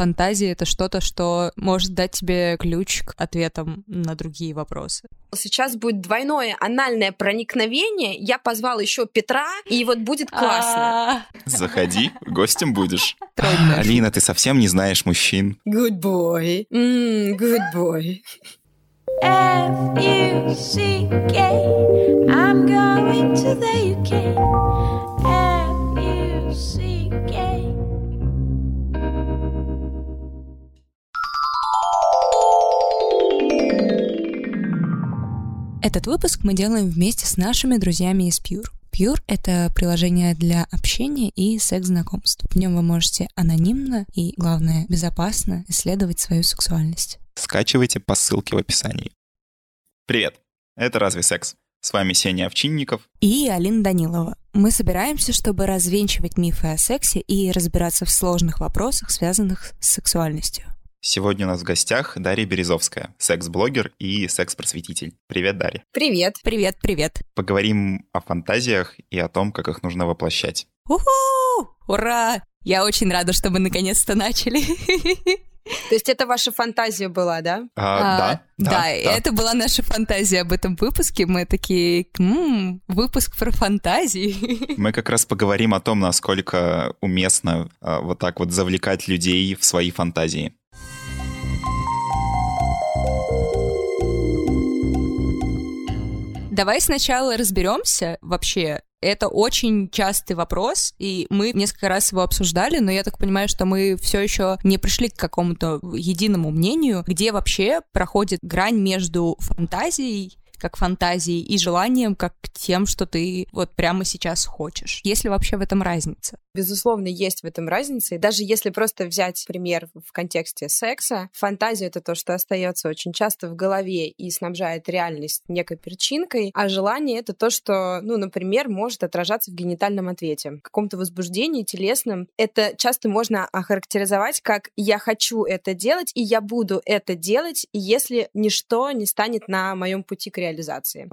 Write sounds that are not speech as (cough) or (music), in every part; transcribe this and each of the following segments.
фантазия — это что-то, что может дать тебе ключ к ответам на другие вопросы. Сейчас будет двойное анальное проникновение. Я позвал еще Петра, и вот будет классно. Заходи, гостем будешь. Алина, ты совсем не знаешь мужчин. Good boy. Mm, good boy. F-U-C-K I'm going to the UK Этот выпуск мы делаем вместе с нашими друзьями из Pure. Pure — это приложение для общения и секс-знакомств. В нем вы можете анонимно и, главное, безопасно исследовать свою сексуальность. Скачивайте по ссылке в описании. Привет, это «Разве секс?» С вами Сеня Овчинников и Алина Данилова. Мы собираемся, чтобы развенчивать мифы о сексе и разбираться в сложных вопросах, связанных с сексуальностью. Сегодня у нас в гостях Дарья Березовская, секс-блогер и секс-просветитель. Привет, Дарья. Привет. Привет, привет. Поговорим о фантазиях и о том, как их нужно воплощать. Уху! Ура! Я очень рада, что мы наконец-то начали. То есть это ваша фантазия была, да? А, а, да, да, да, это была наша фантазия об этом выпуске. Мы такие, м-м, выпуск про фантазии. Мы как раз поговорим о том, насколько уместно а, вот так вот завлекать людей в свои фантазии. Давай сначала разберемся вообще, это очень частый вопрос, и мы несколько раз его обсуждали, но я так понимаю, что мы все еще не пришли к какому-то единому мнению, где вообще проходит грань между фантазией как фантазией и желанием как тем, что ты вот прямо сейчас хочешь. Есть ли вообще в этом разница? Безусловно, есть в этом разница. И даже если просто взять пример в контексте секса, фантазия — это то, что остается очень часто в голове и снабжает реальность некой перчинкой, а желание — это то, что, ну, например, может отражаться в генитальном ответе, в каком-то возбуждении телесном. Это часто можно охарактеризовать как «я хочу это делать, и я буду это делать, если ничто не станет на моем пути к реализации».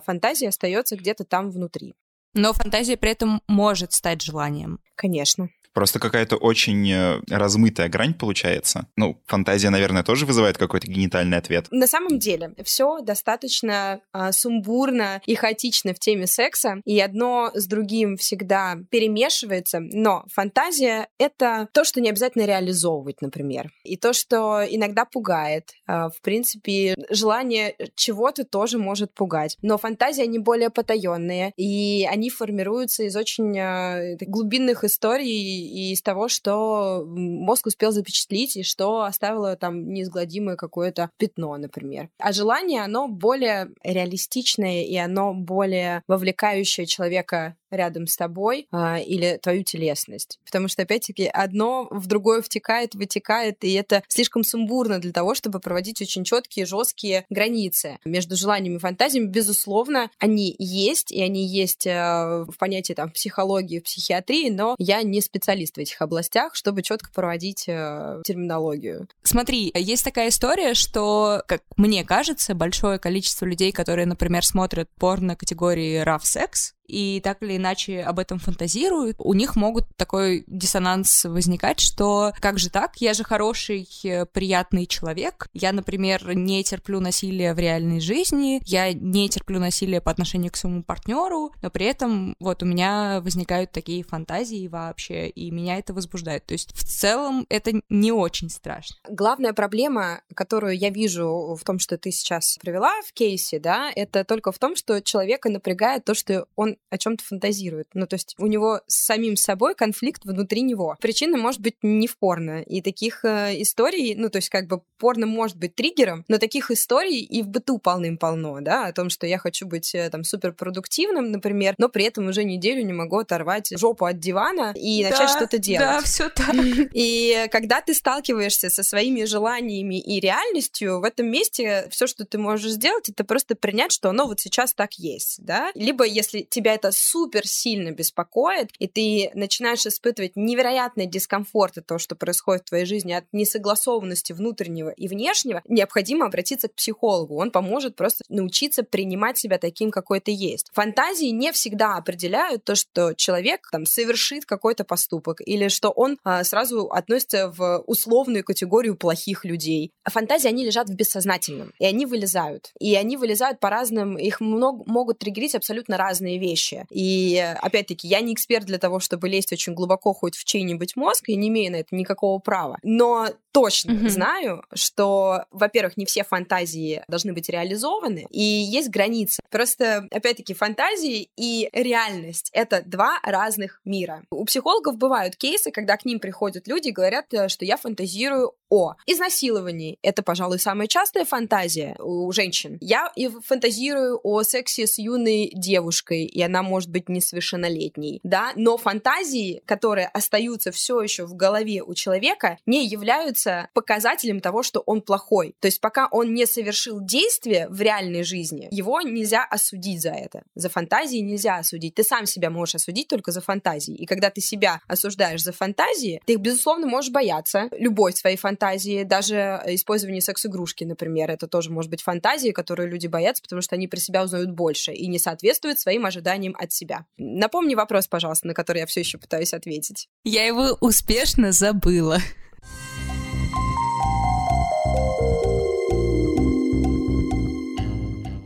Фантазия остается где-то там внутри. Но фантазия при этом может стать желанием. Конечно. Просто какая-то очень э, размытая грань получается. Ну, фантазия, наверное, тоже вызывает какой-то генитальный ответ. На самом деле, все достаточно а, сумбурно и хаотично в теме секса, и одно с другим всегда перемешивается, но фантазия — это то, что не обязательно реализовывать, например, и то, что иногда пугает. А, в принципе, желание чего-то тоже может пугать, но фантазии, они более потаенные, и они формируются из очень а, глубинных историй и из того, что мозг успел запечатлить и что оставило там неизгладимое какое-то пятно, например. А желание, оно более реалистичное, и оно более вовлекающее человека рядом с тобой а, или твою телесность. Потому что, опять-таки, одно в другое втекает, вытекает, и это слишком сумбурно для того, чтобы проводить очень четкие, жесткие границы между желаниями и фантазиями. Безусловно, они есть, и они есть а, в понятии там психологии, в психиатрии, но я не специалист в этих областях, чтобы четко проводить а, терминологию. Смотри, есть такая история, что, как мне кажется, большое количество людей, которые, например, смотрят порно категории rough sex, и так или иначе об этом фантазируют, у них могут такой диссонанс возникать, что как же так, я же хороший, э, приятный человек, я, например, не терплю насилия в реальной жизни, я не терплю насилия по отношению к своему партнеру, но при этом вот у меня возникают такие фантазии вообще, и меня это возбуждает. То есть в целом это не очень страшно. Главная проблема, которую я вижу в том, что ты сейчас привела в кейсе, да, это только в том, что человека напрягает то, что он о чем-то фантазирует. Ну, то есть у него с самим собой конфликт внутри него. Причина может быть не в порно. И таких э, историй, ну, то есть как бы порно может быть триггером, но таких историй и в быту полным-полно, да, о том, что я хочу быть э, там суперпродуктивным, например, но при этом уже неделю не могу оторвать жопу от дивана и да, начать что-то делать. Да, все так. (laughs) И когда ты сталкиваешься со своими желаниями и реальностью, в этом месте все, что ты можешь сделать, это просто принять, что оно вот сейчас так есть, да. Либо если тебе тебя это супер сильно беспокоит, и ты начинаешь испытывать невероятный дискомфорт от того, что происходит в твоей жизни, от несогласованности внутреннего и внешнего, необходимо обратиться к психологу. Он поможет просто научиться принимать себя таким, какой ты есть. Фантазии не всегда определяют то, что человек там совершит какой-то поступок или что он а, сразу относится в условную категорию плохих людей. Фантазии, они лежат в бессознательном, и они вылезают. И они вылезают по разным, их много, могут триггерить абсолютно разные вещи. И, опять-таки, я не эксперт для того, чтобы лезть очень глубоко хоть в чей-нибудь мозг, и не имею на это никакого права. Но точно mm-hmm. знаю, что, во-первых, не все фантазии должны быть реализованы, и есть границы. Просто, опять-таки, фантазии и реальность — это два разных мира. У психологов бывают кейсы, когда к ним приходят люди и говорят, э, что я фантазирую о изнасиловании. Это, пожалуй, самая частая фантазия у женщин. Я фантазирую о сексе с юной девушкой, и она может быть несовершеннолетней, да, но фантазии, которые остаются все еще в голове у человека, не являются показателем того, что он плохой. То есть пока он не совершил действие в реальной жизни, его нельзя осудить за это. За фантазии нельзя осудить. Ты сам себя можешь осудить только за фантазии. И когда ты себя осуждаешь за фантазии, ты их, безусловно, можешь бояться любой своей фантазии, даже использование секс-игрушки, например, это тоже может быть фантазии, которые люди боятся, потому что они про себя узнают больше и не соответствуют своим ожиданиям от себя. Напомни вопрос, пожалуйста, на который я все еще пытаюсь ответить. Я его успешно забыла.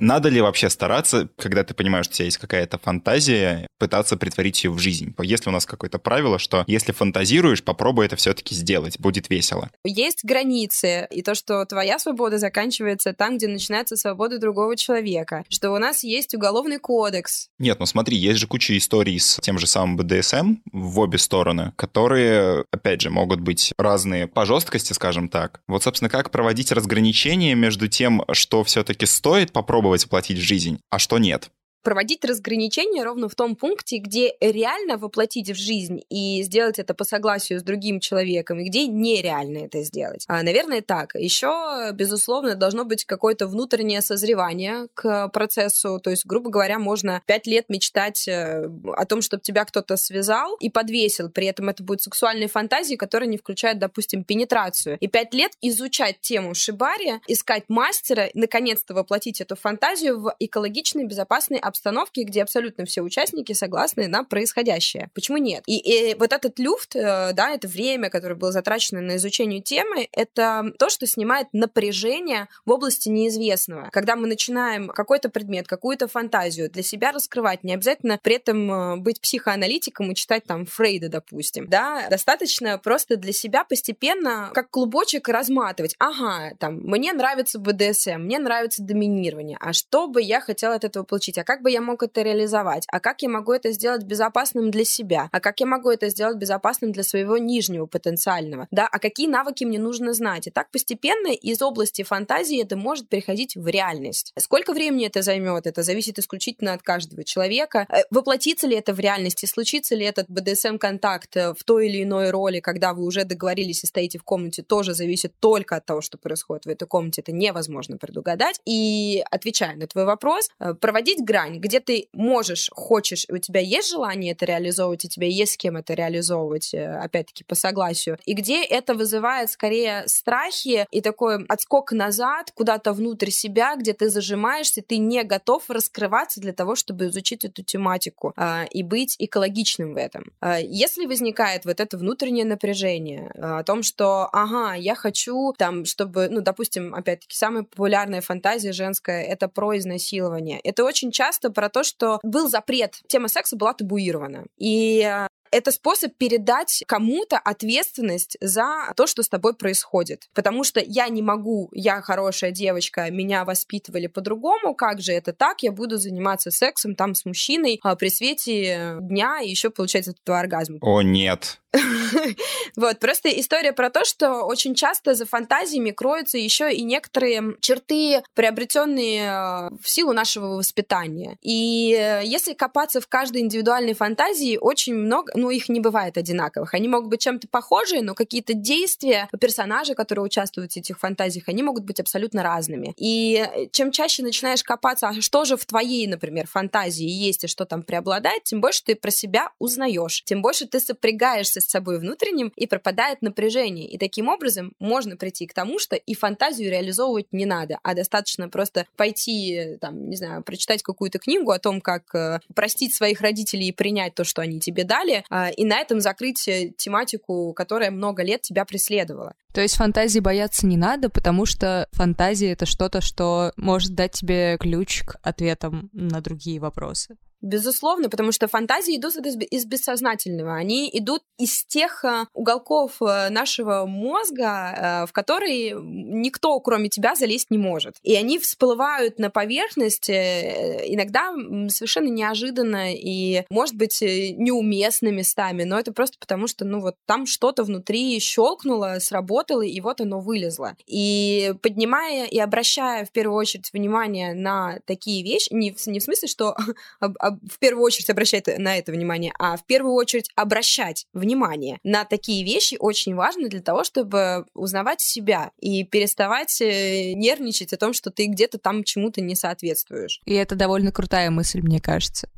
Надо ли вообще стараться, когда ты понимаешь, что у тебя есть какая-то фантазия, пытаться притворить ее в жизнь? Если у нас какое-то правило, что если фантазируешь, попробуй это все-таки сделать, будет весело. Есть границы, и то, что твоя свобода заканчивается там, где начинается свобода другого человека, что у нас есть уголовный кодекс. Нет, ну смотри, есть же куча историй с тем же самым БДСМ в обе стороны, которые, опять же, могут быть разные по жесткости, скажем так. Вот, собственно, как проводить разграничение между тем, что все-таки стоит попробовать попробовать воплотить в жизнь, а что нет проводить разграничение ровно в том пункте, где реально воплотить в жизнь и сделать это по согласию с другим человеком, и где нереально это сделать. А, наверное, так. Еще, безусловно, должно быть какое-то внутреннее созревание к процессу. То есть, грубо говоря, можно пять лет мечтать э, о том, чтобы тебя кто-то связал и подвесил. При этом это будет сексуальные фантазии, которые не включают, допустим, пенетрацию. И пять лет изучать тему шибари, искать мастера, наконец-то воплотить эту фантазию в экологичной, безопасной обстановке, где абсолютно все участники согласны на происходящее. Почему нет? И, и вот этот люфт, э, да, это время, которое было затрачено на изучение темы, это то, что снимает напряжение в области неизвестного. Когда мы начинаем какой-то предмет, какую-то фантазию для себя раскрывать, не обязательно при этом э, быть психоаналитиком и читать там Фрейда, допустим, да, достаточно просто для себя постепенно, как клубочек, разматывать. Ага, там, мне нравится БДСМ, мне нравится доминирование, а что бы я хотела от этого получить, а как бы я мог это реализовать, а как я могу это сделать безопасным для себя, а как я могу это сделать безопасным для своего нижнего потенциального, да, а какие навыки мне нужно знать. И так постепенно из области фантазии это может переходить в реальность. Сколько времени это займет, это зависит исключительно от каждого человека. Э, воплотится ли это в реальности, случится ли этот BDSM-контакт э, в той или иной роли, когда вы уже договорились и стоите в комнате, тоже зависит только от того, что происходит в этой комнате. Это невозможно предугадать. И отвечая на твой вопрос, э, проводить грань грань, где ты можешь, хочешь, у тебя есть желание это реализовывать, у тебя есть с кем это реализовывать, э, опять-таки, по согласию, и где это вызывает скорее страхи и такой отскок назад, куда-то внутрь себя, где ты зажимаешься, ты не готов раскрываться для того, чтобы изучить эту тематику э, и быть экологичным в этом. Э, если возникает вот это внутреннее напряжение э, о том, что, ага, я хочу там, чтобы, ну, допустим, опять-таки, самая популярная фантазия женская — это про изнасилование. Это очень часто часто про то, что был запрет, тема секса была табуирована. И э, это способ передать кому-то ответственность за то, что с тобой происходит. Потому что я не могу, я хорошая девочка, меня воспитывали по-другому, как же это так, я буду заниматься сексом там с мужчиной а, при свете дня и еще получать от этого оргазм. О, нет. (laughs) Вот, просто история про то, что очень часто за фантазиями кроются еще и некоторые черты, приобретенные э, в силу нашего воспитания. И э, если копаться в каждой индивидуальной фантазии, очень много, ну, их не бывает одинаковых. Они могут быть чем-то похожие, но какие-то действия персонажей, которые участвуют в этих фантазиях, они могут быть абсолютно разными. И чем чаще начинаешь копаться, а что же в твоей, например, фантазии есть и что там преобладает, тем больше ты про себя узнаешь, тем больше ты сопрягаешься с собой внутренним и пропадает напряжение. И таким образом можно прийти к тому, что и фантазию реализовывать не надо, а достаточно просто пойти, там, не знаю, прочитать какую-то книгу о том, как э, простить своих родителей и принять то, что они тебе дали, э, и на этом закрыть э, тематику, которая много лет тебя преследовала. То есть фантазии бояться не надо, потому что фантазия — это что-то, что может дать тебе ключ к ответам на другие вопросы. Безусловно, потому что фантазии идут из бессознательного. Они идут из тех э, уголков э, нашего мозга, э, в которые никто, кроме тебя, залезть не может. И они всплывают на поверхность иногда совершенно неожиданно и, может быть, неуместно местами, но это просто потому, что, ну, вот там что-то внутри щелкнуло, сработало, и вот оно вылезло. И поднимая и обращая в первую очередь внимание на такие вещи, не в, не в смысле, что (laughs) в первую очередь обращать на это внимание, а в первую очередь обращать внимание на такие вещи очень важно для того, чтобы узнавать себя и переставать э, нервничать о том, что ты где-то там чему-то не соответствуешь. И это довольно крутая мысль, мне кажется.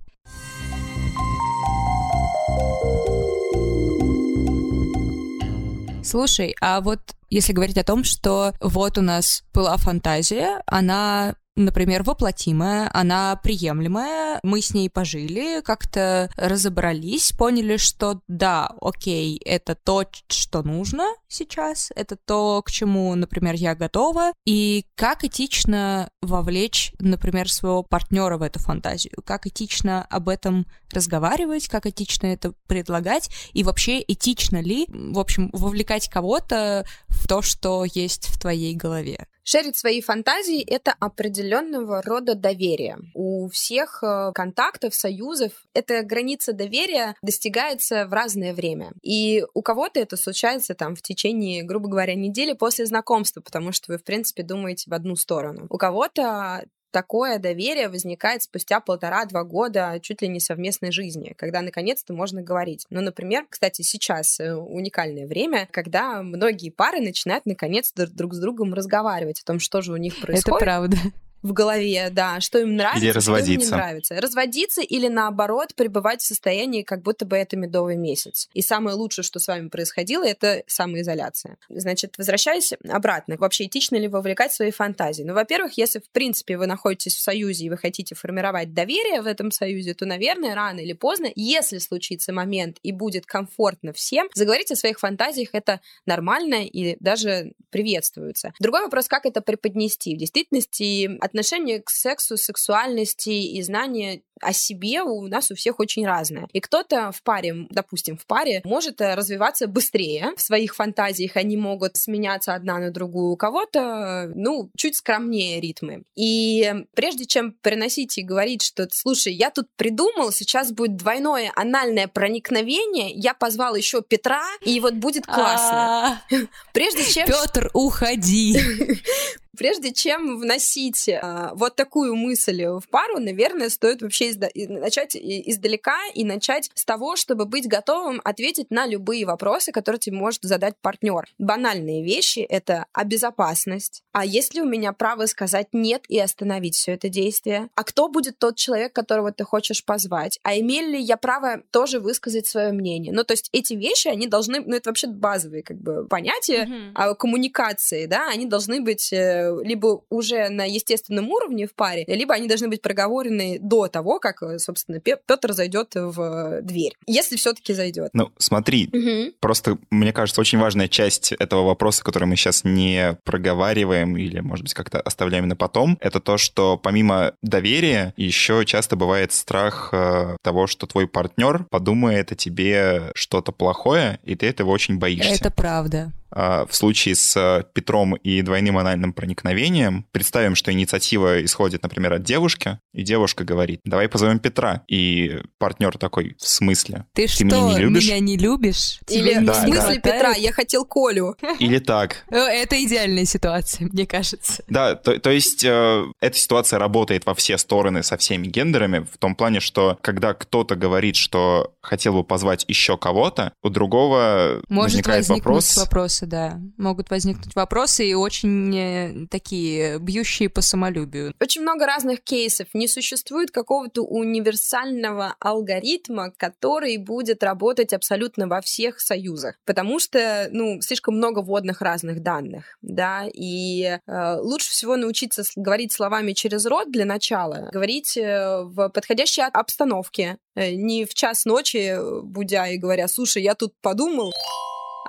Слушай, а вот если говорить о том, что вот у нас была фантазия, она например, воплотимая, она приемлемая, мы с ней пожили, как-то разобрались, поняли, что да, окей, это то, что нужно сейчас, это то, к чему, например, я готова, и как этично вовлечь, например, своего партнера в эту фантазию, как этично об этом разговаривать, как этично это предлагать, и вообще этично ли, в общем, вовлекать кого-то в то, что есть в твоей голове. Шерить свои фантазии — это определенного рода доверие. У всех э, контактов, союзов эта граница доверия достигается в разное время. И у кого-то это случается там в течение, грубо говоря, недели после знакомства, потому что вы, в принципе, думаете в одну сторону. У кого-то такое доверие возникает спустя полтора-два года чуть ли не совместной жизни, когда наконец-то можно говорить. Ну, например, кстати, сейчас э, уникальное время, когда многие пары начинают наконец друг с другом разговаривать о том, что же у них происходит. Это правда в голове, да, что им нравится, или разводиться. что им не нравится. Разводиться или наоборот пребывать в состоянии, как будто бы это медовый месяц. И самое лучшее, что с вами происходило, это самоизоляция. Значит, возвращаясь обратно, вообще этично ли вовлекать свои фантазии? Ну, во-первых, если в принципе вы находитесь в союзе и вы хотите формировать доверие в этом союзе, то, наверное, рано или поздно, если случится момент и будет комфортно всем, заговорить о своих фантазиях это нормально и даже приветствуется. Другой вопрос, как это преподнести. В действительности от отношение к сексу, сексуальности и знание о себе у нас у всех очень разное. И кто-то в паре, допустим, в паре, может э, развиваться быстрее в своих фантазиях, они могут сменяться одна на другую. У кого-то, ну, чуть скромнее ритмы. И прежде чем приносить и говорить, что, слушай, я тут придумал, сейчас будет двойное анальное проникновение, я позвал еще Петра, и вот будет классно. А. (laughs) Прежде чем... (laughs) Петр, уходи! (laughs) Прежде чем вносить э, вот такую мысль в пару, наверное, стоит вообще изда- начать издалека и начать с того, чтобы быть готовым ответить на любые вопросы, которые тебе может задать партнер. Банальные вещи — это а безопасность. А есть ли у меня право сказать нет и остановить все это действие? А кто будет тот человек, которого ты хочешь позвать? А имею ли я право тоже высказать свое мнение? Ну, то есть эти вещи, они должны, ну, это вообще базовые как бы понятия mm-hmm. коммуникации, да, они должны быть э, либо уже на естественном уровне в паре, либо они должны быть проговорены до того, как, э, собственно, Петр зайдет в дверь. Если все-таки зайдет. Ну, смотри, угу. просто, мне кажется, очень важная часть этого вопроса, который мы сейчас не проговариваем или, может быть, как-то оставляем на потом, это то, что помимо доверия еще часто бывает страх э, того, что твой партнер подумает о тебе что-то плохое, и ты этого очень боишься. Это правда. А в случае с Петром и двойным анальным проникновением, представим, что инициатива исходит, например, от девушки, и девушка говорит, давай позовем Петра. И партнер такой, в смысле? Ты, ты что, меня не любишь? Меня не любишь? Или да, в смысле да. Петра, я хотел Колю. Или так. Это идеальная ситуация, мне кажется. Да, то, то есть э, эта ситуация работает во все стороны со всеми гендерами, в том плане, что когда кто-то говорит, что хотел бы позвать еще кого-то, у другого Может возникает вопрос. Вопросы, да. Могут возникнуть вопросы и очень э, такие бьющие по самолюбию. Очень много разных кейсов. Не существует какого-то универсального алгоритма, который будет работать абсолютно во всех союзах, потому что, ну, слишком много вводных разных данных, да, и э, лучше всего научиться говорить словами через рот для начала, говорить э, в подходящей обстановке, э, не в час ночи, будя и говоря, слушай, я тут подумал,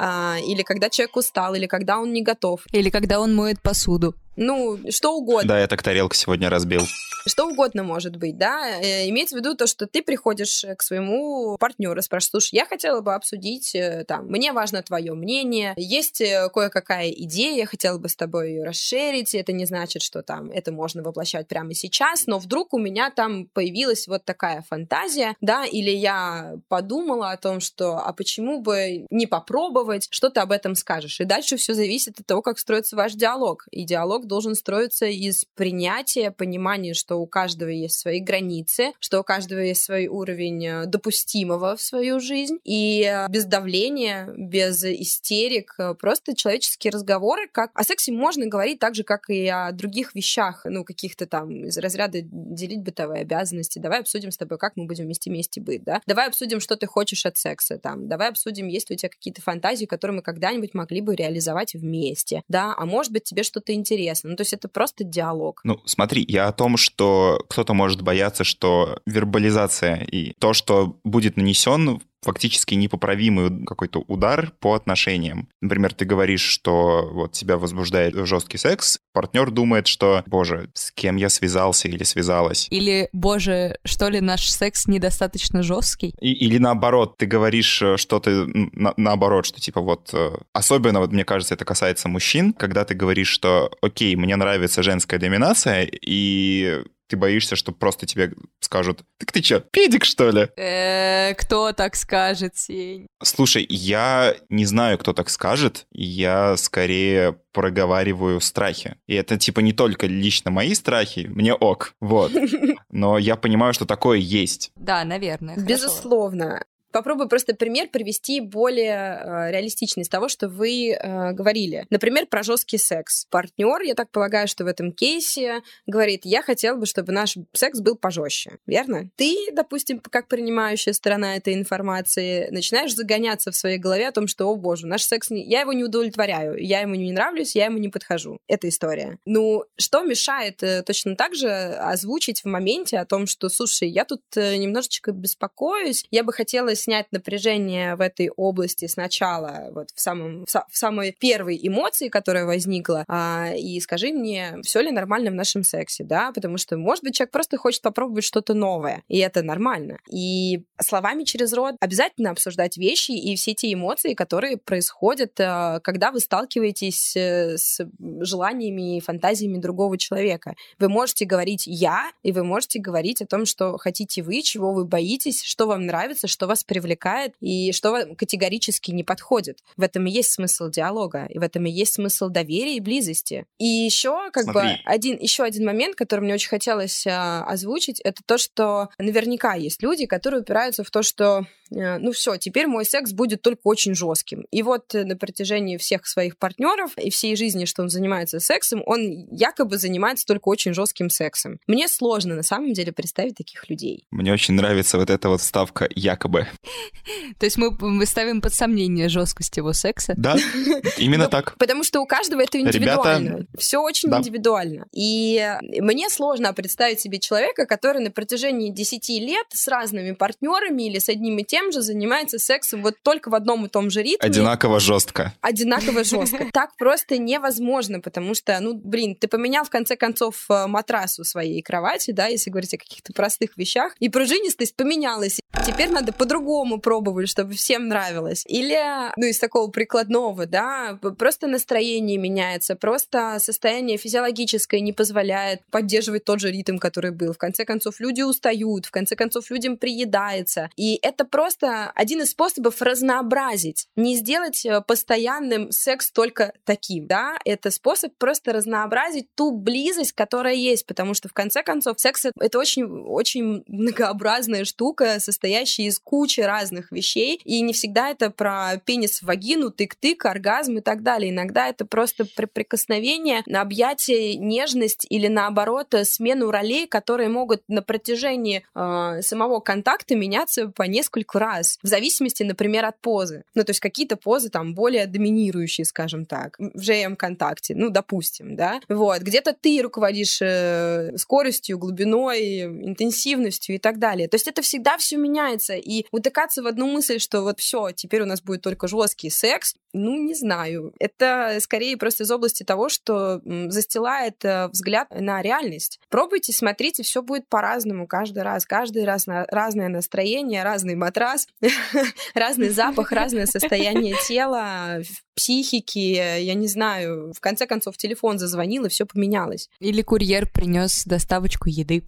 или когда человек устал, или когда он не готов. Или когда он моет посуду. Ну, что угодно. Да, я так тарелку сегодня разбил. Что угодно может быть, да. Э, имеется в виду то, что ты приходишь к своему партнеру, спрашиваешь, слушай, я хотела бы обсудить, э, там, мне важно твое мнение, есть э, кое-какая идея, я хотела бы с тобой ее расширить, это не значит, что там это можно воплощать прямо сейчас, но вдруг у меня там появилась вот такая фантазия, да, или я подумала о том, что, а почему бы не попробовать, что ты об этом скажешь. И дальше все зависит от того, как строится ваш диалог. И диалог должен строиться из принятия, понимания, что у каждого есть свои границы, что у каждого есть свой уровень э, допустимого в свою жизнь, и э, без давления, без истерик, э, просто человеческие разговоры, как о сексе можно говорить так же, как и о других вещах, ну, каких-то там из разряда делить бытовые обязанности, давай обсудим с тобой, как мы будем вместе вместе быть, да, давай обсудим, что ты хочешь от секса, там, давай обсудим, есть ли у тебя какие-то фантазии, которые мы когда-нибудь могли бы реализовать вместе, да, а может быть тебе что-то интересно, ну, то есть это просто диалог. Ну, смотри, я о том, что кто-то может бояться, что вербализация и то, что будет нанесен фактически непоправимый какой-то удар по отношениям. Например, ты говоришь, что вот тебя возбуждает жесткий секс, партнер думает, что, боже, с кем я связался или связалась. Или, боже, что ли наш секс недостаточно жесткий? И, или наоборот, ты говоришь э, что-то на, наоборот, что типа вот, э, особенно вот мне кажется, это касается мужчин, когда ты говоришь, что окей, мне нравится женская доминация, и ты боишься, что просто тебе скажут, так ты чё, педик, что ли? Э, кто так скажет, Сень? Слушай, я не знаю, кто так скажет, я скорее проговариваю страхи. И это типа не только лично мои страхи, мне ок, вот. (laughs) Но я понимаю, что такое есть. Да, наверное. Безусловно. Попробую просто пример привести более э, реалистичный из того, что вы э, говорили. Например, про жесткий секс. Партнер, я так полагаю, что в этом кейсе говорит, я хотел бы, чтобы наш секс был пожестче, верно? Ты, допустим, как принимающая сторона этой информации, начинаешь загоняться в своей голове о том, что, о боже, наш секс, не... я его не удовлетворяю, я ему не нравлюсь, я ему не подхожу. Это история. Ну, что мешает э, точно так же озвучить в моменте о том, что, слушай, я тут немножечко беспокоюсь, я бы хотела снять напряжение в этой области сначала, вот в, самом, в самой первой эмоции, которая возникла, а, и скажи мне, все ли нормально в нашем сексе, да, потому что, может быть, человек просто хочет попробовать что-то новое, и это нормально. И словами через рот обязательно обсуждать вещи и все те эмоции, которые происходят, а, когда вы сталкиваетесь э, с желаниями и фантазиями другого человека. Вы можете говорить «я», и вы можете говорить о том, что хотите вы, чего вы боитесь, что вам нравится, что вас привлекает и что категорически не подходит. В этом и есть смысл диалога, и в этом и есть смысл доверия и близости. И еще как Смотри. бы один еще один момент, который мне очень хотелось а, озвучить, это то, что наверняка есть люди, которые упираются в то, что э, ну все, теперь мой секс будет только очень жестким. И вот на протяжении всех своих партнеров и всей жизни, что он занимается сексом, он якобы занимается только очень жестким сексом. Мне сложно на самом деле представить таких людей. Мне очень нравится вот эта вот ставка якобы. (laughs) То есть мы, мы ставим под сомнение жесткость его секса. Да, (laughs) именно ну, так. Потому что у каждого это индивидуально. Все очень индивидуально. И мне сложно представить себе человека, который на протяжении 10 лет с разными партнерами или с одним и тем же занимается сексом вот только в одном и том же ритме. Одинаково жестко. Одинаково (laughs) жестко. Так просто невозможно, потому что, ну, блин, ты поменял в конце концов э, матрас у своей кровати, да, если говорить о каких-то простых вещах, и пружинистость поменялась. Теперь надо по-другому пробовать, чтобы всем нравилось. Или, ну, из такого прикладного, да, просто настроение меняется, просто состояние физиологическое не позволяет поддерживать тот же ритм, который был. В конце концов, люди устают, в конце концов, людям приедается. И это просто один из способов разнообразить, не сделать э, постоянным секс только таким, да, это способ просто разнообразить ту близость, которая есть, потому что в конце концов секс это очень, очень многообразная штука, состоящая из кучи разных вещей, и не всегда это про пенис в вагину, тык-тык, оргазм и так далее. Иногда это просто прикосновение, объятие, нежность или наоборот смену ролей, которые могут на протяжении э, самого контакта меняться по несколько раз, в зависимости, например, от позы. Ну, то есть какие-то позы там более доминирующие, скажем так, в ЖМ-контакте, ну, допустим, да. Вот, где-то ты руководишь э, скоростью, глубиной, интенсивностью и так далее. То есть это всегда все меняется. И утыкаться в одну мысль, что вот все, теперь у нас будет только жесткий секс, ну, не знаю. Это скорее просто из области того, что застилает э, взгляд на реальность. Пробуйте, смотрите, все будет по-разному каждый раз. Каждый раз на разное настроение, разный матрас, (laughs) разный запах, разное состояние (laughs) тела, психики, я не знаю. В конце концов, телефон зазвонил, и все поменялось. Или курьер принес доставочку еды.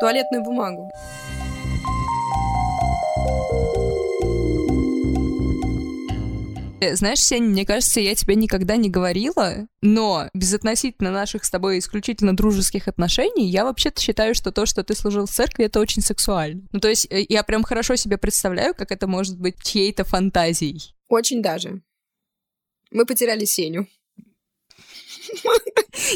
Туалетную бумагу. Знаешь, Сень, мне кажется, я тебе никогда не говорила, но безотносительно наших с тобой исключительно дружеских отношений, я вообще-то считаю, что то, что ты служил в церкви, это очень сексуально. Ну, то есть э, я прям хорошо себе представляю, как это может быть чьей-то фантазией. Очень даже. Мы потеряли Сеню.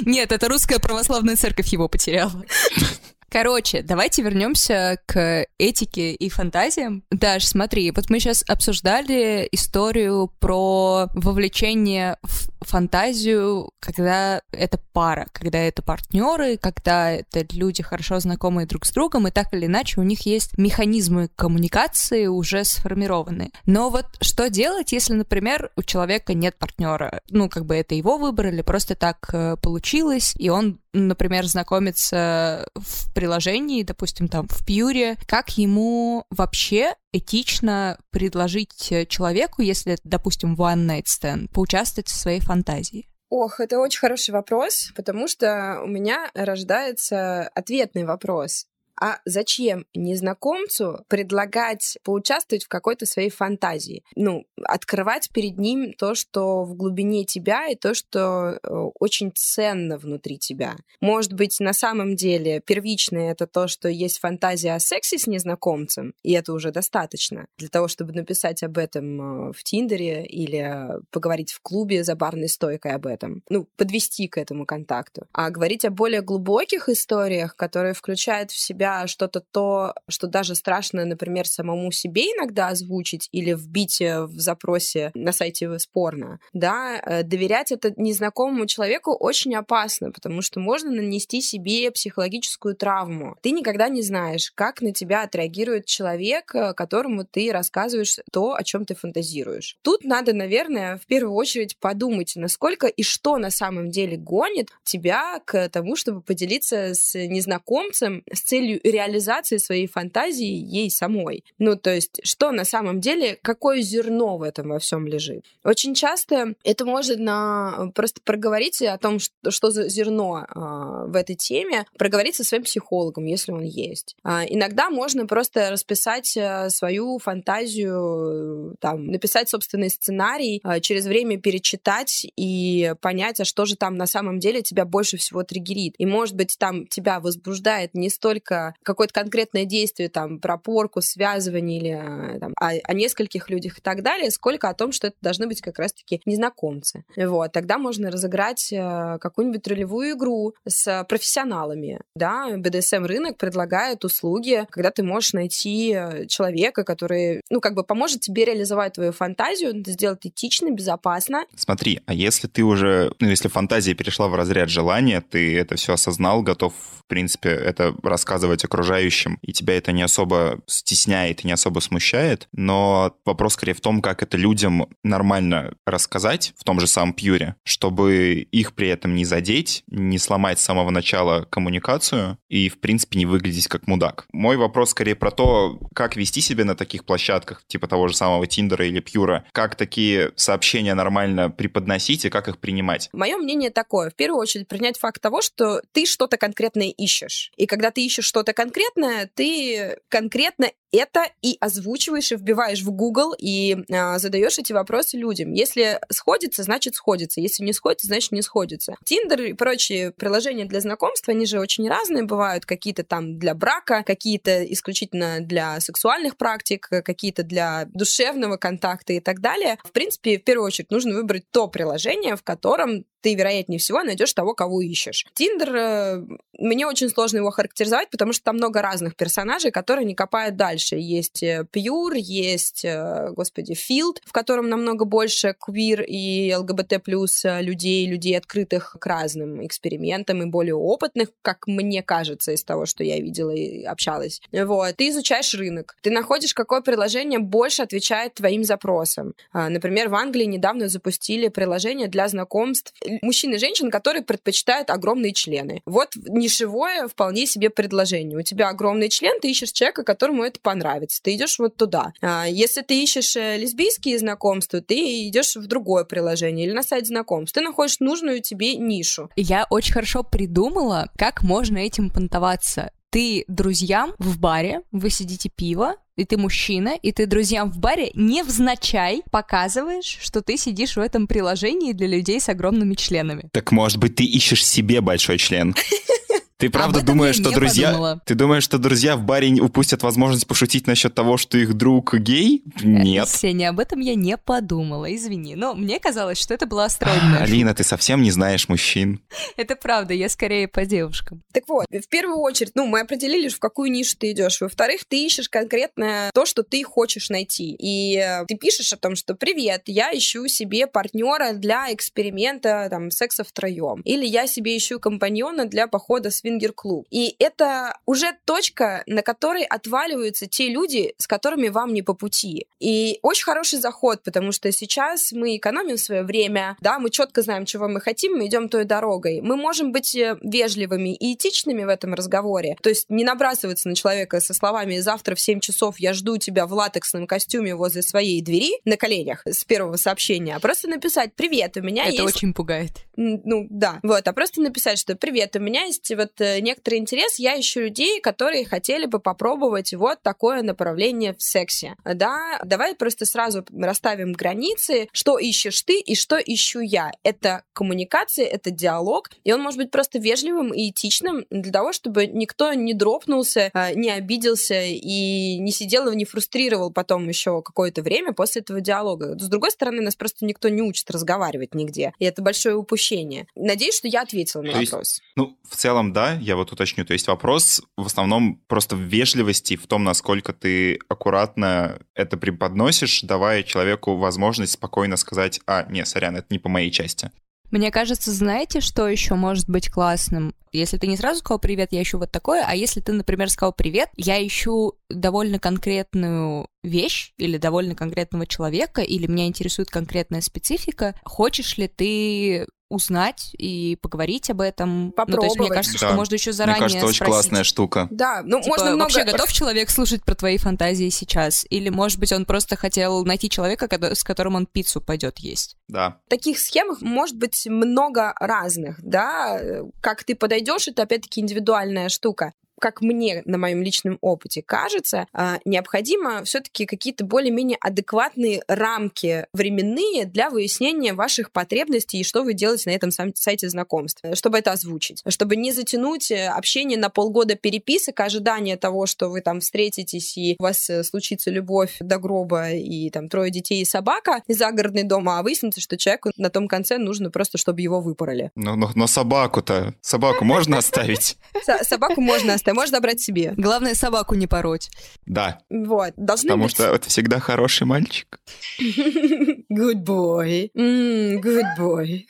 Нет, это русская православная церковь его потеряла. (laughs) Короче, давайте вернемся к этике и фантазиям. Даш, смотри, вот мы сейчас обсуждали историю про вовлечение в фантазию, когда это пара, когда это партнеры, когда это люди хорошо знакомые друг с другом, и так или иначе у них есть механизмы коммуникации уже сформированы. Но вот что делать, если, например, у человека нет партнера? Ну, как бы это его выбор или просто так э, получилось, и он например, знакомится в приложении, допустим, там в Пьюре, как ему вообще этично предложить человеку, если это, допустим, one night stand, поучаствовать в своей фантазии? Ох, это очень хороший вопрос, потому что у меня рождается ответный вопрос. А зачем незнакомцу предлагать поучаствовать в какой-то своей фантазии? Ну, открывать перед ним то, что в глубине тебя и то, что э, очень ценно внутри тебя. Может быть, на самом деле первичное это то, что есть фантазия о сексе с незнакомцем, и это уже достаточно для того, чтобы написать об этом э, в Тиндере или поговорить в клубе за барной стойкой об этом. Ну, подвести к этому контакту. А говорить о более глубоких историях, которые включают в себя себя что-то то, что даже страшно, например, самому себе иногда озвучить или вбить э, в запросе на сайте спорно, да, э, доверять это незнакомому человеку очень опасно, потому что можно нанести себе психологическую травму. Ты никогда не знаешь, как на тебя отреагирует человек, э, которому ты рассказываешь то, о чем ты фантазируешь. Тут надо, наверное, в первую очередь подумать, насколько и что на самом деле гонит тебя к тому, чтобы поделиться с незнакомцем с целью реализации своей фантазии ей самой. Ну, то есть, что на самом деле, какое зерно в этом во всем лежит. Очень часто это можно просто проговорить о том, что, что за зерно а, в этой теме, проговорить со своим психологом, если он есть. А, иногда можно просто расписать а, свою фантазию, там, написать собственный сценарий, а, через время перечитать и понять, а что же там на самом деле тебя больше всего триггерит. И, может быть, там тебя возбуждает не столько какое-то конкретное действие, там, про порку, связывание или э, там, о, о нескольких людях и так далее, сколько о том, что это должны быть как раз-таки незнакомцы. Вот, тогда можно разыграть э, какую-нибудь ролевую игру с профессионалами, да, BDSM-рынок предлагает услуги, когда ты можешь найти э, человека, который, ну, как бы поможет тебе реализовать твою фантазию, сделать этично, безопасно. Смотри, а если ты уже, ну, если фантазия перешла в разряд желания, ты это все осознал, готов, в принципе, это рассказывать рассказывать окружающим, и тебя это не особо стесняет и не особо смущает, но вопрос скорее в том, как это людям нормально рассказать в том же самом Пьюре, чтобы их при этом не задеть, не сломать с самого начала коммуникацию и, в принципе, не выглядеть как мудак. Мой вопрос скорее про то, как вести себя на таких площадках, типа того же самого Тиндера или Пьюра, как такие сообщения нормально преподносить и как их принимать. Мое мнение такое. В первую очередь принять факт того, что ты что-то конкретное ищешь. И когда ты ищешь что-то конкретное, ты конкретно это и озвучиваешь и вбиваешь в Google и э, задаешь эти вопросы людям. Если сходится, значит сходится. Если не сходится, значит не сходится. Тиндер и прочие приложения для знакомства, они же очень разные бывают. Какие-то там для брака, какие-то исключительно для сексуальных практик, какие-то для душевного контакта и так далее. В принципе, в первую очередь нужно выбрать то приложение, в котором ты, вероятнее всего, найдешь того, кого ищешь. Тиндер, э, мне очень сложно его характеризовать, потому что там много разных персонажей, которые не копают дальше. Есть Пьюр, есть, э, господи, Филд, в котором намного больше квир и ЛГБТ плюс э, людей, людей, открытых к разным экспериментам и более опытных, как мне кажется, из того, что я видела и общалась. Вот. Ты изучаешь рынок. Ты находишь, какое приложение больше отвечает твоим запросам. А, например, в Англии недавно запустили приложение для знакомств мужчин и женщин, которые предпочитают огромные члены. Вот нишевое вполне себе предложение. У тебя огромный член, ты ищешь человека, которому это понравится. Ты идешь вот туда. А если ты ищешь э, лесбийские знакомства, ты идешь в другое приложение или на сайт знакомств. Ты находишь нужную тебе нишу. Я очень хорошо придумала, как можно этим понтоваться ты друзьям в баре, вы сидите пиво, и ты мужчина, и ты друзьям в баре невзначай показываешь, что ты сидишь в этом приложении для людей с огромными членами. Так, может быть, ты ищешь себе большой член? (laughs) Ты правда думаешь, что друзья... Подумала. Ты думаешь, что друзья в баре упустят возможность пошутить насчет того, что их друг гей? Нет. Ксения, об этом я не подумала, извини. Но мне казалось, что это была остроумная Алина, ты совсем не знаешь мужчин. Это правда, я скорее по девушкам. Так вот, в первую очередь, ну, мы определили, в какую нишу ты идешь. Во-вторых, ты ищешь конкретно то, что ты хочешь найти. И э, ты пишешь о том, что «Привет, я ищу себе партнера для эксперимента, там, секса втроем». Или «Я себе ищу компаньона для похода с свингер-клуб. И это уже точка, на которой отваливаются те люди, с которыми вам не по пути. И очень хороший заход, потому что сейчас мы экономим свое время, да, мы четко знаем, чего мы хотим, мы идем той дорогой. Мы можем быть э, вежливыми и этичными в этом разговоре, то есть не набрасываться на человека со словами «завтра в 7 часов я жду тебя в латексном костюме возле своей двери» на коленях с первого сообщения, а просто написать «Привет, у меня это есть...» Это очень пугает. Ну, да. Вот, а просто написать, что «Привет, у меня есть вот Э, некоторый интерес, я ищу людей, которые хотели бы попробовать вот такое направление в сексе. Да, давай просто сразу расставим границы, что ищешь ты и что ищу я. Это коммуникация, это диалог, и он может быть просто вежливым и этичным для того, чтобы никто не дропнулся, э, не обиделся и не сидел и не фрустрировал потом еще какое-то время после этого диалога. С другой стороны, нас просто никто не учит разговаривать нигде, и это большое упущение. Надеюсь, что я ответила на То вопрос. Есть, ну, в целом, да, я вот уточню. То есть вопрос в основном просто в вежливости, в том, насколько ты аккуратно это преподносишь, давая человеку возможность спокойно сказать, а, не, сорян, это не по моей части. Мне кажется, знаете, что еще может быть классным? Если ты не сразу сказал привет, я ищу вот такое, а если ты, например, сказал привет, я ищу довольно конкретную вещь или довольно конкретного человека, или меня интересует конкретная специфика, хочешь ли ты узнать и поговорить об этом. Попробовать. Ну, то есть мне кажется, да. что можно еще заранее Мне кажется, очень спросить. классная штука. Да, ну типа, можно много... Вообще (laughs) готов человек слушать про твои фантазии сейчас? Или, может быть, он просто хотел найти человека, с которым он пиццу пойдет есть? Да. Таких схемах может быть много разных, да. Как ты подойдешь, это опять-таки индивидуальная штука как мне на моем личном опыте кажется, а, необходимо все-таки какие-то более-менее адекватные рамки временные для выяснения ваших потребностей и что вы делаете на этом сайте знакомств, чтобы это озвучить, чтобы не затянуть э, общение на полгода переписок, ожидание того, что вы там встретитесь и у вас э, случится любовь до гроба и там трое детей и собака из загородный дом, а выяснится, что человеку на том конце нужно просто, чтобы его выпороли. Но, но, но собаку-то, собаку можно оставить? Собаку можно оставить ты можешь забрать себе. Главное, собаку не пороть. Да. Вот. Должны Потому быть... что это всегда хороший мальчик. (laughs) Good boy. Mm, good boy.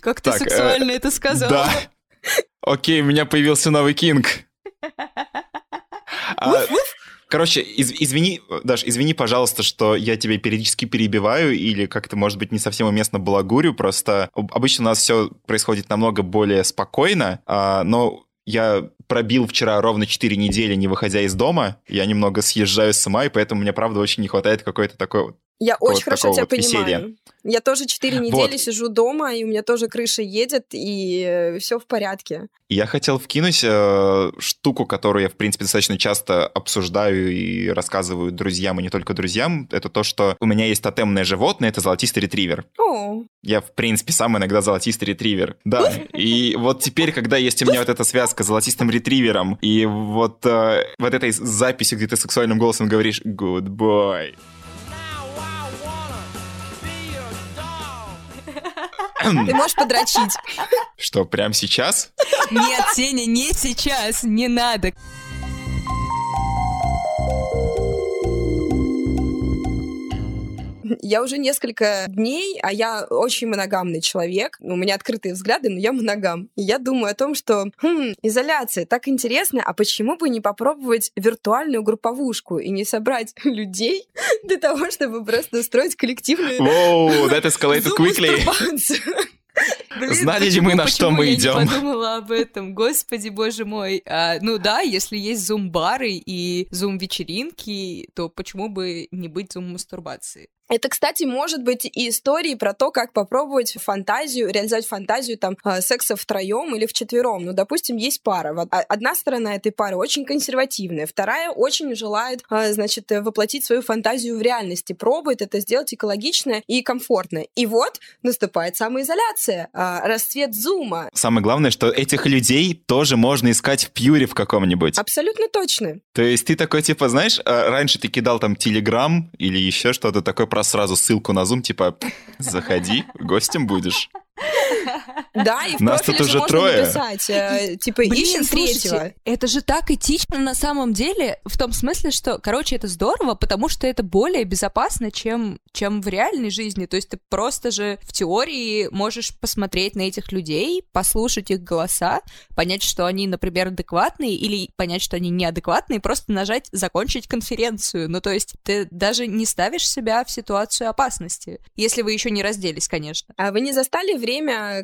Как ты так, сексуально э, это сказал. Да. Окей, у меня появился новый кинг. А, Короче, из, извини, Даш, извини, пожалуйста, что я тебя периодически перебиваю или как-то, может быть, не совсем уместно балагурю, просто обычно у нас все происходит намного более спокойно, а, но я пробил вчера ровно 4 недели, не выходя из дома. Я немного съезжаю с ума, и поэтому мне, правда, очень не хватает какой-то такой я очень хорошо тебя вот понимаю. Веселья. Я тоже 4 недели вот. сижу дома, и у меня тоже крыша едет, и все в порядке. Я хотел вкинуть э, штуку, которую я, в принципе, достаточно часто обсуждаю и рассказываю друзьям, и не только друзьям. Это то, что у меня есть тотемное животное, это золотистый ретривер. О. Я, в принципе, сам иногда золотистый ретривер. Да. (laughs) И вот теперь, когда есть у меня вот эта связка с золотистым ретривером, и вот, э, вот этой записи, где ты сексуальным голосом говоришь «good Ты можешь подрочить. Что, прямо сейчас? Нет, Сеня, не сейчас, не надо. Я уже несколько дней, а я очень моногамный человек, у меня открытые взгляды, но я моногам. И я думаю о том, что хм, изоляция так интересно, а почему бы не попробовать виртуальную групповушку и не собрать (laughs) людей для того, чтобы просто устроить коллективную Whoa, that escalated quickly. (laughs) Блин, Знали ли мы, на что мы идем? Я не подумала об этом, господи, боже мой. А, ну да, если есть зум-бары и зум-вечеринки, то почему бы не быть зум-мастурбацией? Это, кстати, может быть и истории про то, как попробовать фантазию, реализовать фантазию там а, секса втроем или вчетвером. Ну, допустим, есть пара. Вот одна сторона этой пары очень консервативная, вторая очень желает, а, значит, воплотить свою фантазию в реальности, пробует это сделать экологично и комфортно. И вот наступает самоизоляция, а, расцвет зума. Самое главное, что этих людей тоже можно искать в пьюре в каком-нибудь. Абсолютно точно. То есть ты такой, типа, знаешь, раньше ты кидал там телеграм или еще что-то такое про сразу ссылку на Zoom, типа, заходи, гостем будешь. Да, и в Нас тут уже трое. написать, э, типа, ищем третьего. Это же так этично на самом деле, в том смысле, что, короче, это здорово, потому что это более безопасно, чем, чем в реальной жизни. То есть ты просто же в теории можешь посмотреть на этих людей, послушать их голоса, понять, что они, например, адекватные, или понять, что они неадекватные, просто нажать «закончить конференцию». Ну, то есть ты даже не ставишь себя в ситуацию опасности, если вы еще не разделись, конечно. А вы не застали время,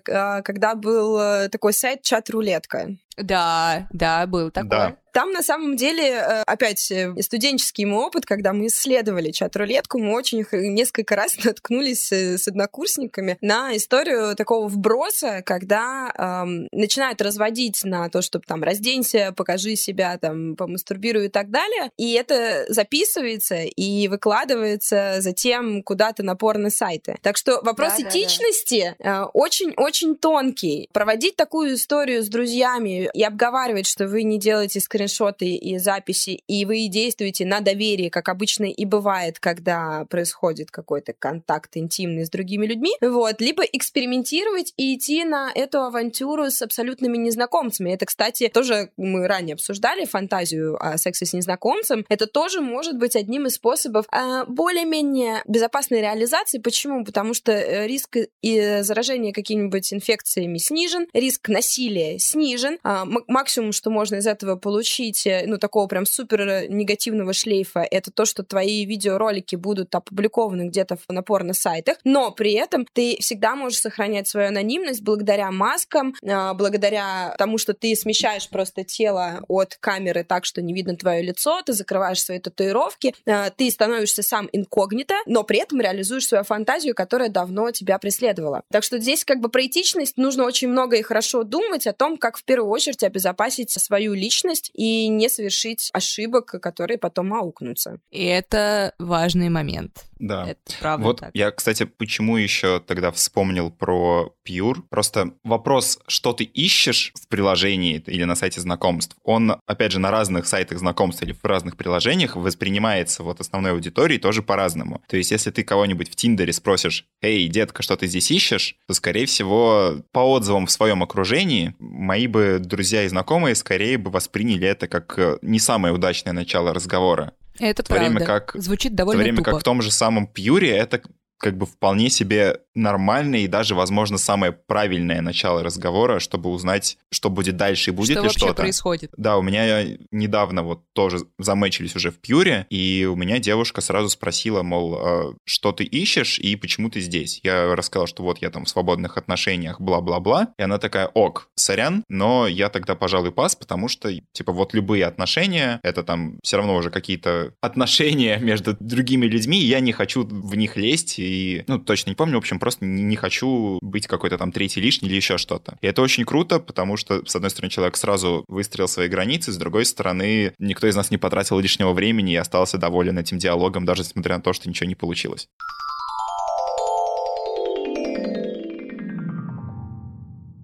а, когда был э, такой сайт «Чат-рулетка». Да, да, был такой. Да. Там, на самом деле, э, опять э, студенческий мой опыт, когда мы исследовали чат-рулетку, мы очень несколько раз (laughs) наткнулись с однокурсниками на историю такого вброса, когда эм, начинают разводить на то, чтобы там разденься, покажи себя, там, помастурбируй и так далее. И это записывается и выкладывается затем куда-то на порно-сайты. Так что вопрос да, этичности очень-очень да, да. тонкий. Проводить такую историю с друзьями, и обговаривать, что вы не делаете скриншоты и записи, и вы действуете на доверии, как обычно и бывает, когда происходит какой-то контакт интимный с другими людьми, вот, либо экспериментировать и идти на эту авантюру с абсолютными незнакомцами. Это, кстати, тоже мы ранее обсуждали фантазию о сексе с незнакомцем. Это тоже может быть одним из способов э, более-менее безопасной реализации. Почему? Потому что э, риск и заражения какими-нибудь инфекциями снижен, риск насилия снижен, а, максимум, что можно из этого получить, э, ну, такого прям супер негативного шлейфа, это то, что твои видеоролики будут опубликованы где-то на порно-сайтах, но при этом ты всегда можешь сохранять свою анонимность благодаря маскам, а, благодаря тому, что ты смещаешь просто тело от камеры так, что не видно твое лицо, ты закрываешь свои татуировки, а, ты становишься сам инкогнито, но при этом реализуешь свою фантазию, которая давно тебя преследовала. Так что здесь как бы про этичность нужно очень много и хорошо думать о том, как в первую очередь очередь обезопасить свою личность и не совершить ошибок, которые потом аукнутся. И это важный момент. Да. Это правда вот так. я, кстати, почему еще тогда вспомнил про Pure. Просто вопрос, что ты ищешь в приложении или на сайте знакомств, он, опять же, на разных сайтах знакомств или в разных приложениях воспринимается вот основной аудиторией тоже по-разному. То есть, если ты кого-нибудь в Тиндере спросишь, «Эй, детка, что ты здесь ищешь?», то, скорее всего, по отзывам в своем окружении, мои бы друзья и знакомые скорее бы восприняли это как э, не самое удачное начало разговора. Это в правда. Время как, Звучит довольно В то время тупо. как в том же самом Пьюре это как бы вполне себе нормальное и даже, возможно, самое правильное начало разговора, чтобы узнать, что будет дальше и будет что ли что-то. происходит. Да, у меня недавно вот тоже замечились уже в Пьюре, и у меня девушка сразу спросила, мол, «А что ты ищешь и почему ты здесь? Я рассказал, что вот я там в свободных отношениях, бла-бла-бла. И она такая, ок, сорян, но я тогда, пожалуй, пас, потому что, типа, вот любые отношения, это там все равно уже какие-то отношения (laughs) между другими людьми, я не хочу в них лезть, и, ну, точно не помню, в общем, просто не хочу быть какой-то там третий лишний или еще что-то. И это очень круто, потому что, с одной стороны, человек сразу выстроил свои границы, с другой стороны, никто из нас не потратил лишнего времени и остался доволен этим диалогом, даже несмотря на то, что ничего не получилось.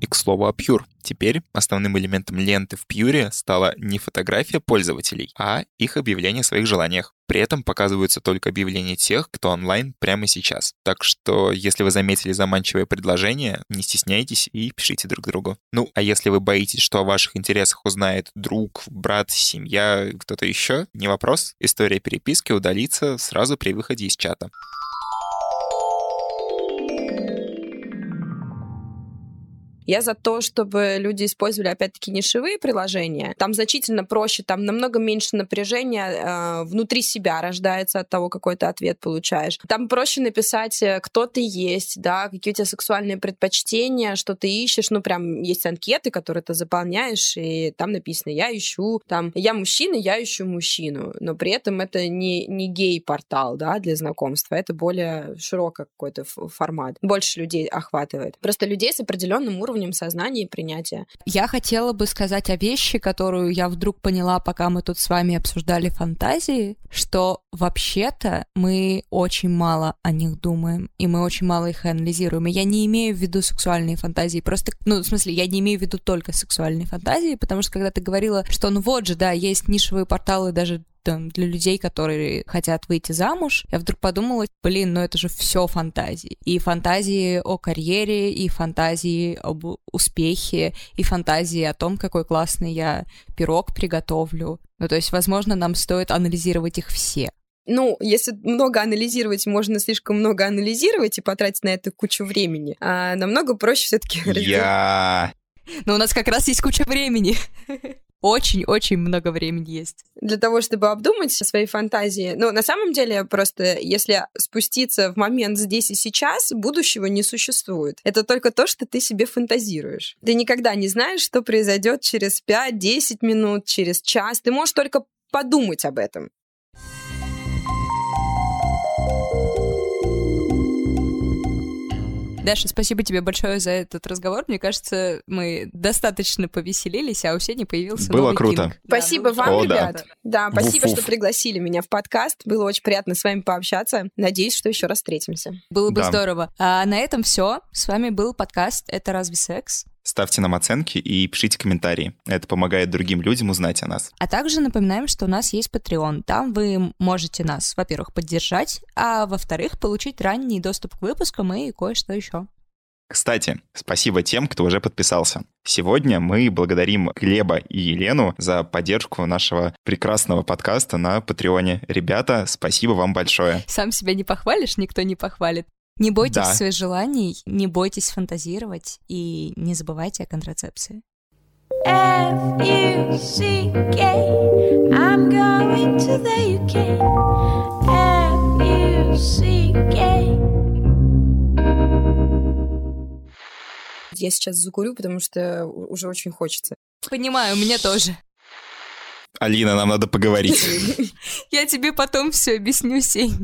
И к слову о Pure. Теперь основным элементом ленты в Pure стала не фотография пользователей, а их объявление о своих желаниях. При этом показываются только объявления тех, кто онлайн прямо сейчас. Так что, если вы заметили заманчивое предложение, не стесняйтесь и пишите друг другу. Ну, а если вы боитесь, что о ваших интересах узнает друг, брат, семья, кто-то еще, не вопрос. История переписки удалится сразу при выходе из чата. Я за то, чтобы люди использовали, опять-таки, нишевые приложения. Там значительно проще, там намного меньше напряжения э, внутри себя рождается от того, какой ты ответ получаешь. Там проще написать, э, кто ты есть, да, какие у тебя сексуальные предпочтения, что ты ищешь. Ну, прям есть анкеты, которые ты заполняешь, и там написано, я ищу, там, я мужчина, я ищу мужчину. Но при этом это не, не гей-портал, да, для знакомства. Это более широкий какой-то формат. Больше людей охватывает. Просто людей с определенным уровнем уровнем сознания и принятия. Я хотела бы сказать о вещи, которую я вдруг поняла, пока мы тут с вами обсуждали фантазии, что вообще-то мы очень мало о них думаем, и мы очень мало их анализируем. И я не имею в виду сексуальные фантазии, просто, ну, в смысле, я не имею в виду только сексуальные фантазии, потому что когда ты говорила, что ну вот же, да, есть нишевые порталы даже там, для людей, которые хотят выйти замуж, я вдруг подумала, блин, ну это же все фантазии. И фантазии о карьере, и фантазии об успехе, и фантазии о том, какой классный я пирог приготовлю. Ну, то есть, возможно, нам стоит анализировать их все. Ну, если много анализировать, можно слишком много анализировать и потратить на это кучу времени. А намного проще все-таки. (laughs) Я... Но у нас как раз есть куча времени. (laughs) очень-очень много времени есть. Для того, чтобы обдумать свои фантазии. Ну, на самом деле, просто если спуститься в момент здесь и сейчас, будущего не существует. Это только то, что ты себе фантазируешь. Ты никогда не знаешь, что произойдет через 5-10 минут, через час. Ты можешь только подумать об этом. Даша, спасибо тебе большое за этот разговор. Мне кажется, мы достаточно повеселились, а у Сени появился Было новый круто. кинг. Спасибо Да, вам, О, да. ребят. Да, спасибо, Вуф-вуф. что пригласили меня в подкаст. Было очень приятно с вами пообщаться. Надеюсь, что еще раз встретимся. Было бы Да. здорово. А на этом все. С вами был подкаст «Это разве секс?». Ставьте нам оценки и пишите комментарии. Это помогает другим людям узнать о нас. А также напоминаем, что у нас есть Patreon. Там вы можете нас, во-первых, поддержать, а во-вторых, получить ранний доступ к выпускам и кое-что еще. Кстати, спасибо тем, кто уже подписался. Сегодня мы благодарим Глеба и Елену за поддержку нашего прекрасного подкаста на Патреоне. Ребята, спасибо вам большое. Сам себя не похвалишь, никто не похвалит. Не бойтесь Да. своих желаний, не бойтесь фантазировать и не забывайте о контрацепции. F-U-C-K I'm going to the UK F-U-C-K Я сейчас закурю, потому что уже очень хочется. Понимаю, мне тоже. Алина, нам надо поговорить. (laughs) Я тебе потом все объясню, Сень.